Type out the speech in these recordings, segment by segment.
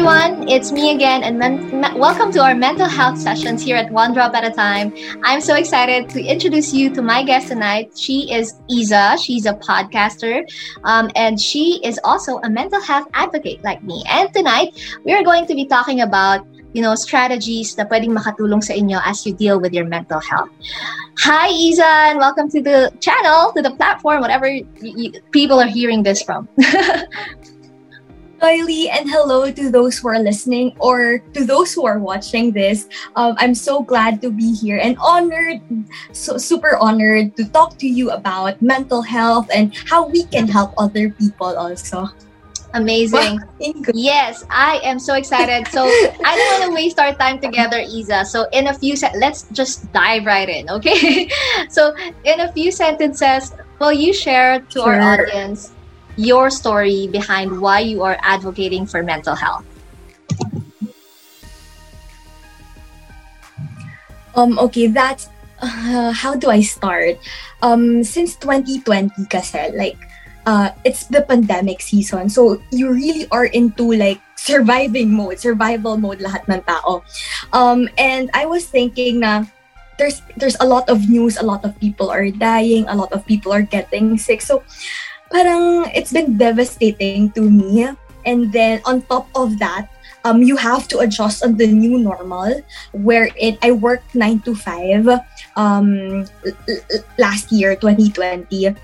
everyone, it's me again, and men- welcome to our mental health sessions here at One Drop at a Time. I'm so excited to introduce you to my guest tonight. She is Izza. She's a podcaster, um, and she is also a mental health advocate like me. And tonight, we are going to be talking about you know, strategies na pwedeng makatulong sa inyo as you deal with your mental health. Hi, Izza, and welcome to the channel, to the platform, whatever people are hearing this from. Kylie, and hello to those who are listening or to those who are watching this. Um, I'm so glad to be here and honored, so super honored to talk to you about mental health and how we can help other people also. Amazing. yes, I am so excited. So I don't want to waste our time together, Izza. So in a few se- let's just dive right in, okay? so in a few sentences, will you share to sure. our audience your story behind why you are advocating for mental health? Um, okay, that's uh, how do I start? Um, since 2020 kasi, like, uh, it's the pandemic season. So, you really are into like surviving mode, survival mode lahat ng tao. Um, and I was thinking na there's there's a lot of news, a lot of people are dying, a lot of people are getting sick. So, parang it's been devastating to me. And then on top of that, um, you have to adjust on the new normal where it I worked 9 to 5 um, last year 2020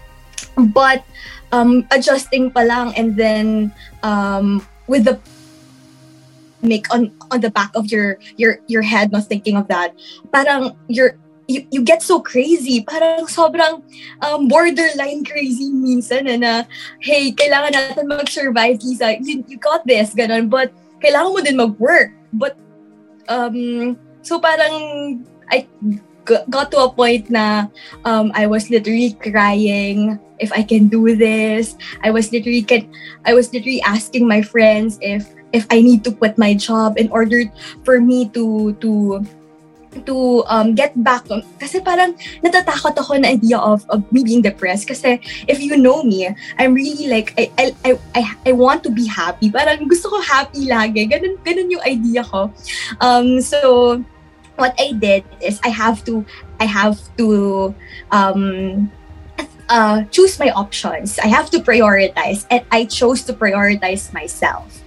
but um, adjusting pa lang and then um, with the make on on the back of your your your head not thinking of that parang you're you, you get so crazy. Parang sobrang um, borderline crazy minsan na, na hey kailangan natin mag-survive Lisa. You, you got this ganun. But kailangan mo din mag-work. But um so parang I got to a point na um, I was literally crying if I can do this. I was literally can I was literally asking my friends if if I need to quit my job in order for me to to to um, get back kasi parang natatakot ako na idea of, of me being depressed kasi if you know me I'm really like I, I, I, I want to be happy parang gusto ko happy lagi ganun, ganun yung idea ko um, so what I did is I have to I have to um, uh, choose my options. I have to prioritize, and I chose to prioritize myself.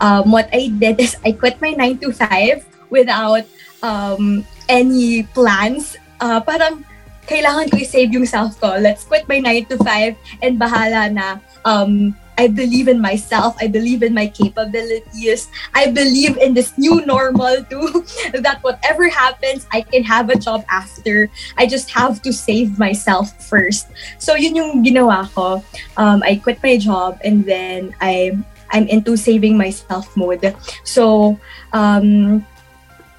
Um, what I did is I quit my nine to five without um, any plans. Uh, parang kailangan ko i-save yung self ko. Let's quit my nine to five and bahala na um, I believe in myself. I believe in my capabilities. I believe in this new normal too. that whatever happens, I can have a job after. I just have to save myself first. So yun yung ginawa ko. Um, I quit my job and then I I'm into saving myself mode. So um,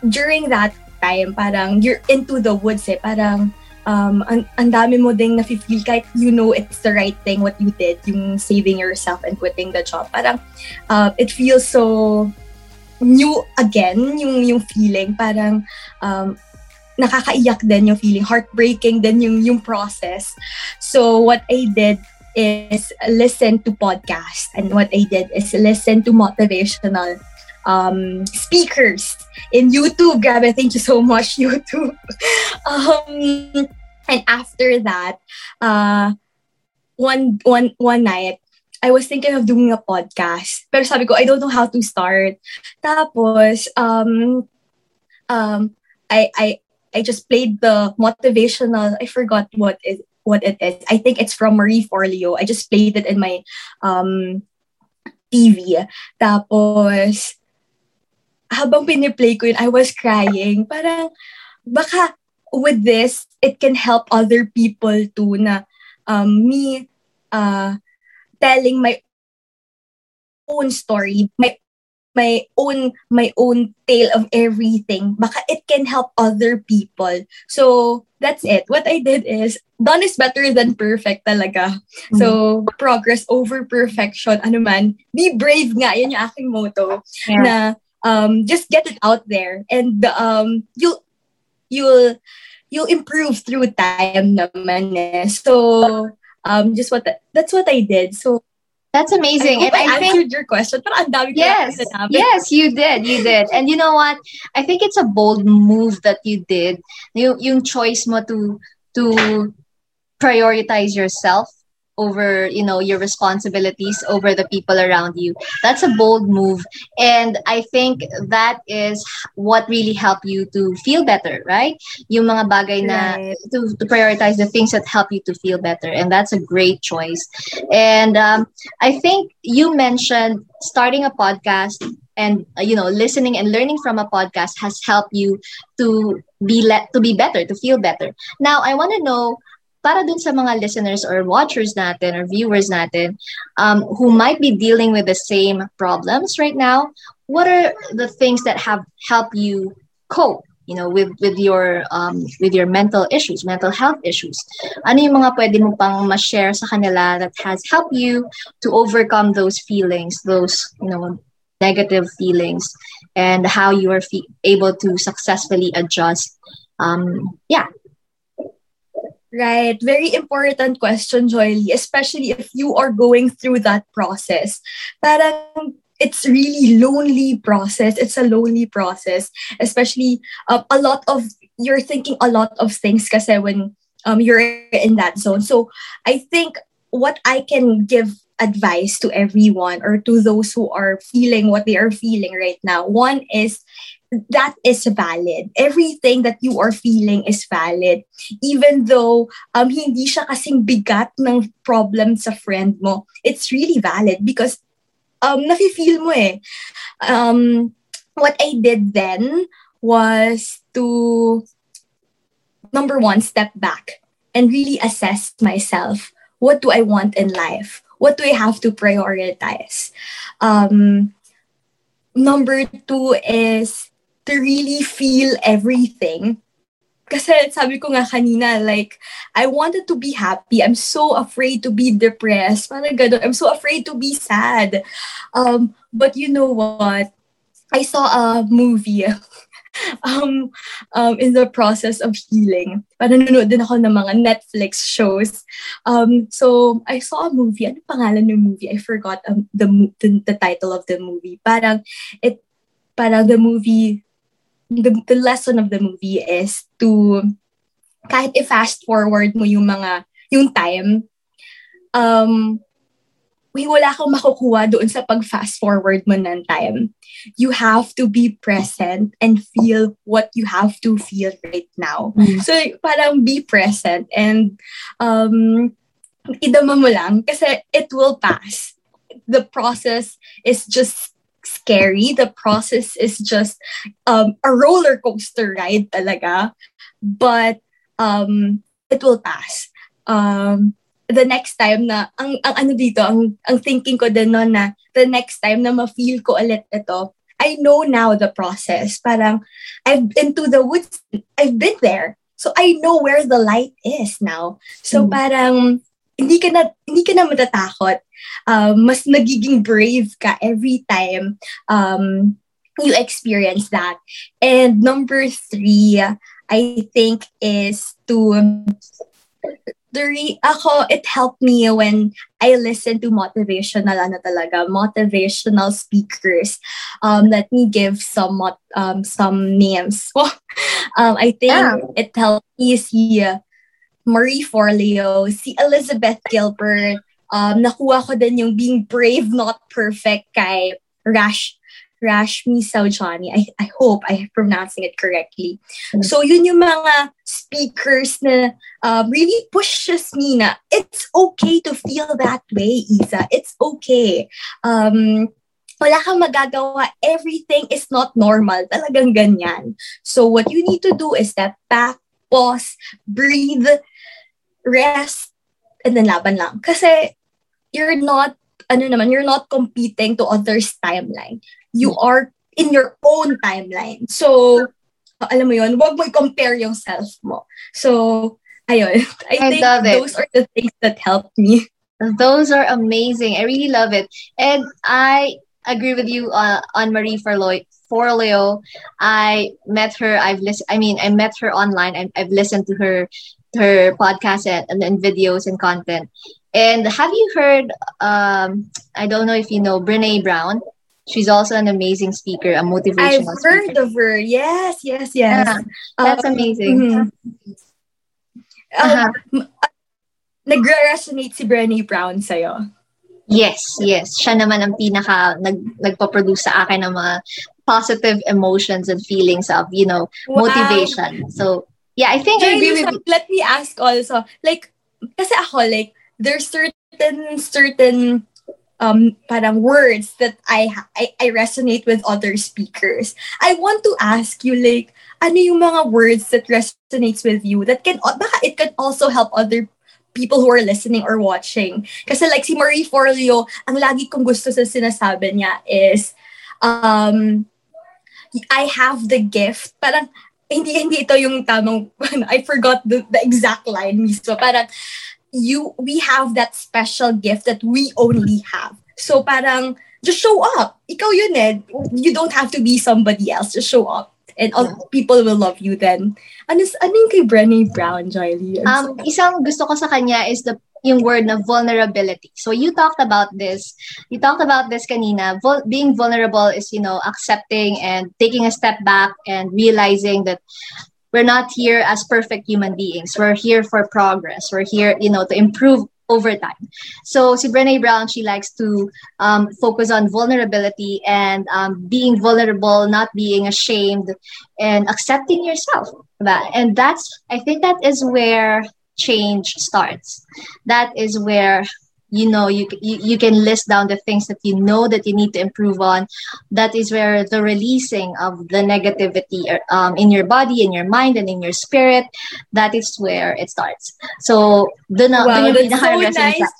during that time, parang you're into the woods eh. Parang um, ang, dami mo ding nafe-feel kahit you know it's the right thing what you did, yung saving yourself and quitting the job. Parang uh, it feels so new again, yung, yung feeling. Parang um, nakakaiyak din yung feeling, heartbreaking din yung, yung process. So what I did is listen to podcasts and what I did is listen to motivational um, speakers in YouTube. Grabe, thank you so much, YouTube. um, and after that, uh, one one one night, I was thinking of doing a podcast. Pero sabi ko, I don't know how to start. Tapos, um, um, I, I, I just played the motivational, I forgot what is what it is. I think it's from Marie Forleo. I just played it in my um, TV. Tapos, habang piniplay ko yun, I was crying. Parang, baka with this, it can help other people too na um, me uh, telling my own story, my my own my own tale of everything. Baka it can help other people. So that's it. What i did is done is better than perfect talaga. Mm-hmm. so progress over perfection. Ano man be brave nga. Yan yung aking motto. Yeah. na um, just get it out there and um, you'll you'll you'll improve through time naman eh. So um, just what the, that's what I did. So That's amazing. I and I, I think answered your question. Pero ang dami yes, yes, you did, you did. And you know what? I think it's a bold move that you did. Yung, yung choice mo to to prioritize yourself over you know your responsibilities over the people around you. That's a bold move. And i think that is what really help you to feel better right? Yung mga bagay na Right. to, to prioritize the things that help you to feel better. And that's a great choice. And um, i think you mentioned starting a podcast and uh, you know listening and learning from a podcast has helped you to be let to be better to feel better. Now i want to know para dun sa mga listeners or watchers natin or viewers natin um, who might be dealing with the same problems right now, what are the things that have helped you cope? You know, with with your um, with your mental issues, mental health issues. Ano yung mga pwede mo pang ma-share sa kanila that has helped you to overcome those feelings, those you know negative feelings, and how you are fe- able to successfully adjust. Um, yeah, Right. Very important question, Joyly, especially if you are going through that process. Parang it's really lonely process. It's a lonely process, especially uh, a lot of you're thinking a lot of things kasi when um, you're in that zone. So I think what I can give advice to everyone or to those who are feeling what they are feeling right now. One is that is valid. Everything that you are feeling is valid. Even though um, hindi siya kasing bigat ng problem sa friend mo, it's really valid because um, nafe-feel mo eh. Um, what I did then was to, number one, step back and really assess myself. What do I want in life? What do I have to prioritize? Um, number two is to really feel everything. Kasi sabi ko nga kanina, like, I wanted to be happy. I'm so afraid to be depressed. Parang ganun. I'm so afraid to be sad. Um, but you know what? I saw a movie um, um, in the process of healing. Parang nanonood din ako ng mga Netflix shows. Um, so, I saw a movie. Ano pangalan ng movie? I forgot um, the, the the title of the movie. Parang, it, parang the movie, the, the lesson of the movie is to, kahit i-fast forward mo yung mga, yung time, um, may wala kang makukuha doon sa pag-fast forward mo ng time. You have to be present and feel what you have to feel right now. Mm. So, parang be present and um, idama mo lang kasi it will pass. The process is just scary. The process is just um, a roller coaster ride talaga. But um, it will pass. Um, the next time na, ang, ang ano dito, ang, ang thinking ko din no na the next time na ma-feel ko ulit ito, I know now the process. Parang, I've been to the woods, I've been there. So I know where the light is now. So Mm. parang, hindi ka na, hindi ka na matatakot. Um, mas nagiging brave ka every time um, you experience that. And number three, I think is to the re- ako, it helped me when I listen to motivational, ano talaga, motivational speakers. Um, let me give some um, some names. um, I think Yeah. it helped me see uh, Marie Forleo, si Elizabeth Gilbert, um, nakuha ko din yung being brave, not perfect kay Rash Rashmi Saujani. I, I hope I'm pronouncing it correctly. So, yun yung mga speakers na um, really pushes me na it's okay to feel that way, Isa. It's okay. Um, wala kang magagawa. Everything is not normal. Talagang ganyan. So, what you need to do is step back, pause, breathe, rest, and then laban lang. Kasi, you're not, ano naman, you're not competing to others' timeline. You are in your own timeline. So, alam mo yun, wag mo i-compare yung self mo. So, ayun. I, I think love it. those are the things that helped me. Those are amazing. I really love it. And I agree with you uh, on Marie Forleo. Forleo. I met her. I've listened. I mean, I met her online. I, I've listened to her her podcast and, and then videos and content. And have you heard? Um, I don't know if you know Brene Brown. She's also an amazing speaker, a motivational I've heard speaker. of her. Yes, yes, yes. Yeah, That's Um, amazing. mhm. Uh-huh. Um, nagre-resonate si Brené Brown sa'yo. Yes, yes. Siya naman ang pinaka nag, nagpo-produce sa akin ng mga positive emotions and feelings of, you know, Wow. motivation. So, yeah, I think I agree with let me ask also, like, kasi ako, like, there's certain, certain, um, parang words that I, I, I resonate with other speakers. I want to ask you, like, ano yung mga words that resonates with you that can, baka it can also help other people who are listening or watching. Kasi like si Marie Forleo, ang lagi kong gusto sa sinasabi niya is, um, I have the gift. Parang, hindi hindi ito yung tamang I forgot the, the exact line mismo. Parang you we have that special gift that we only have. So parang just show up. Ikaw yun eh. You don't have to be somebody else. Just show up. And all, people will love you then. Ano, ano yung kay Brené Brown, Joyly? Um, isang gusto ko sa kanya is the yung word na vulnerability. So you talked about this. You talked about this kanina. Vul- being vulnerable is, you know, accepting and taking a step back and realizing that we're not here as perfect human beings. We're here for progress. We're here, you know, to improve over time. So si Brené Brown, she likes to um, focus on vulnerability and um, being vulnerable, not being ashamed, and accepting yourself. And that's, I think that is where change starts. That is where you know you, you you can list down the things that you know that you need to improve on that is where the releasing of the negativity um, in your body in your mind and in your spirit that is where it starts so dun na, wow, dun yung that's so nice.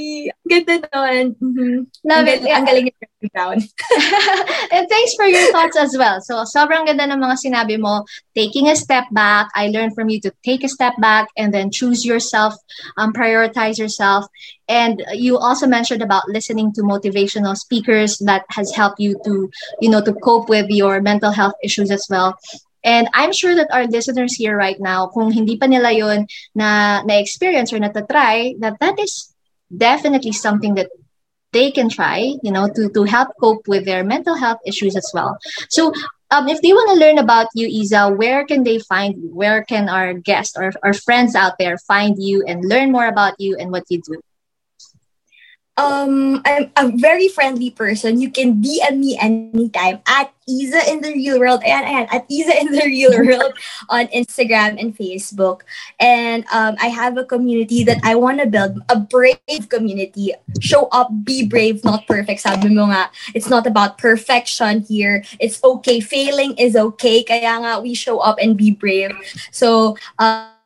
Sa- Joyly. Ang ganda nun. Mhm. Love Ang it. Ang galing Brené and thanks for your thoughts as well. So, sobrang ganda ng mga sinabi mo. Taking a step back. I learned from you to take a step back and then choose yourself, um, prioritize yourself. And you also mentioned about listening to motivational speakers that has helped you to, you know, to cope with your mental health issues as well. And I'm sure that our listeners here right now, kung hindi pa nila yun na na-experience or natatry, that that is definitely something that they can try, you know, to, to help cope with their mental health issues as well. So, um, if they want to learn about you, Izza, where can they find you? Where can our guests or our friends out there find you and learn more about you and what you do? Um, I'm a very friendly person. You can DM me anytime at Izza in the Real World. and, ayan, at Izza in the Real World on Instagram and Facebook. And um, I have a community that I want to build, a brave community. Show up, be brave, not perfect. Sabi mo nga, it's not about perfection here. It's okay. Failing is okay. Kaya nga, we show up and be brave. So, um,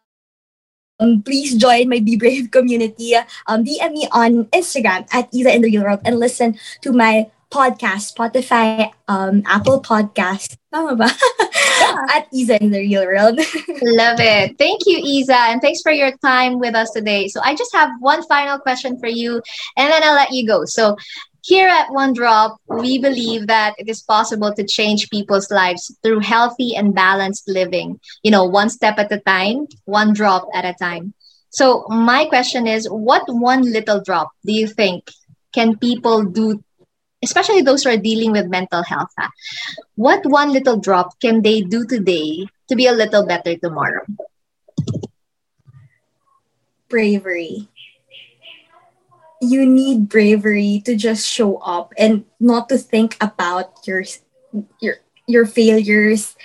um, please join my Be Brave community. Um, DM me on Instagram at Izza in the Real World and listen to my podcast, Spotify, um, Apple Podcast. Tama ba? at Izza in the Real World. Love it. Thank you, Izza, and thanks for your time with us today. So, I just have one final question for you, and then I'll let you go. So, here at One Drop, we believe that it is possible to change people's lives through healthy and balanced living, you know, one step at a time, one drop at a time. So, my question is what one little drop do you think can people do, especially those who are dealing with mental health? ha? What one little drop can they do today to be a little better tomorrow? bravery. You need bravery to just show up and not to think about your your your failures.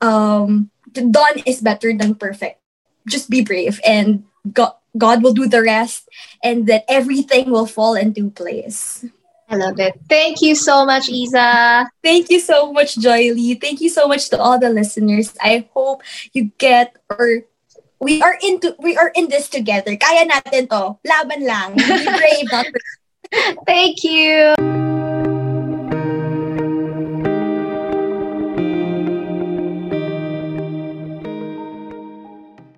Um, done is better than perfect. Just be brave, and God, God will do the rest, and that everything will fall into place. I love it. Thank you so much, Izza. Thank you so much, Joy Lee. Thank you so much to all the listeners. I hope you get or we are into we are in this together. Kaya natin to. Laban lang. Be brave, Thank you.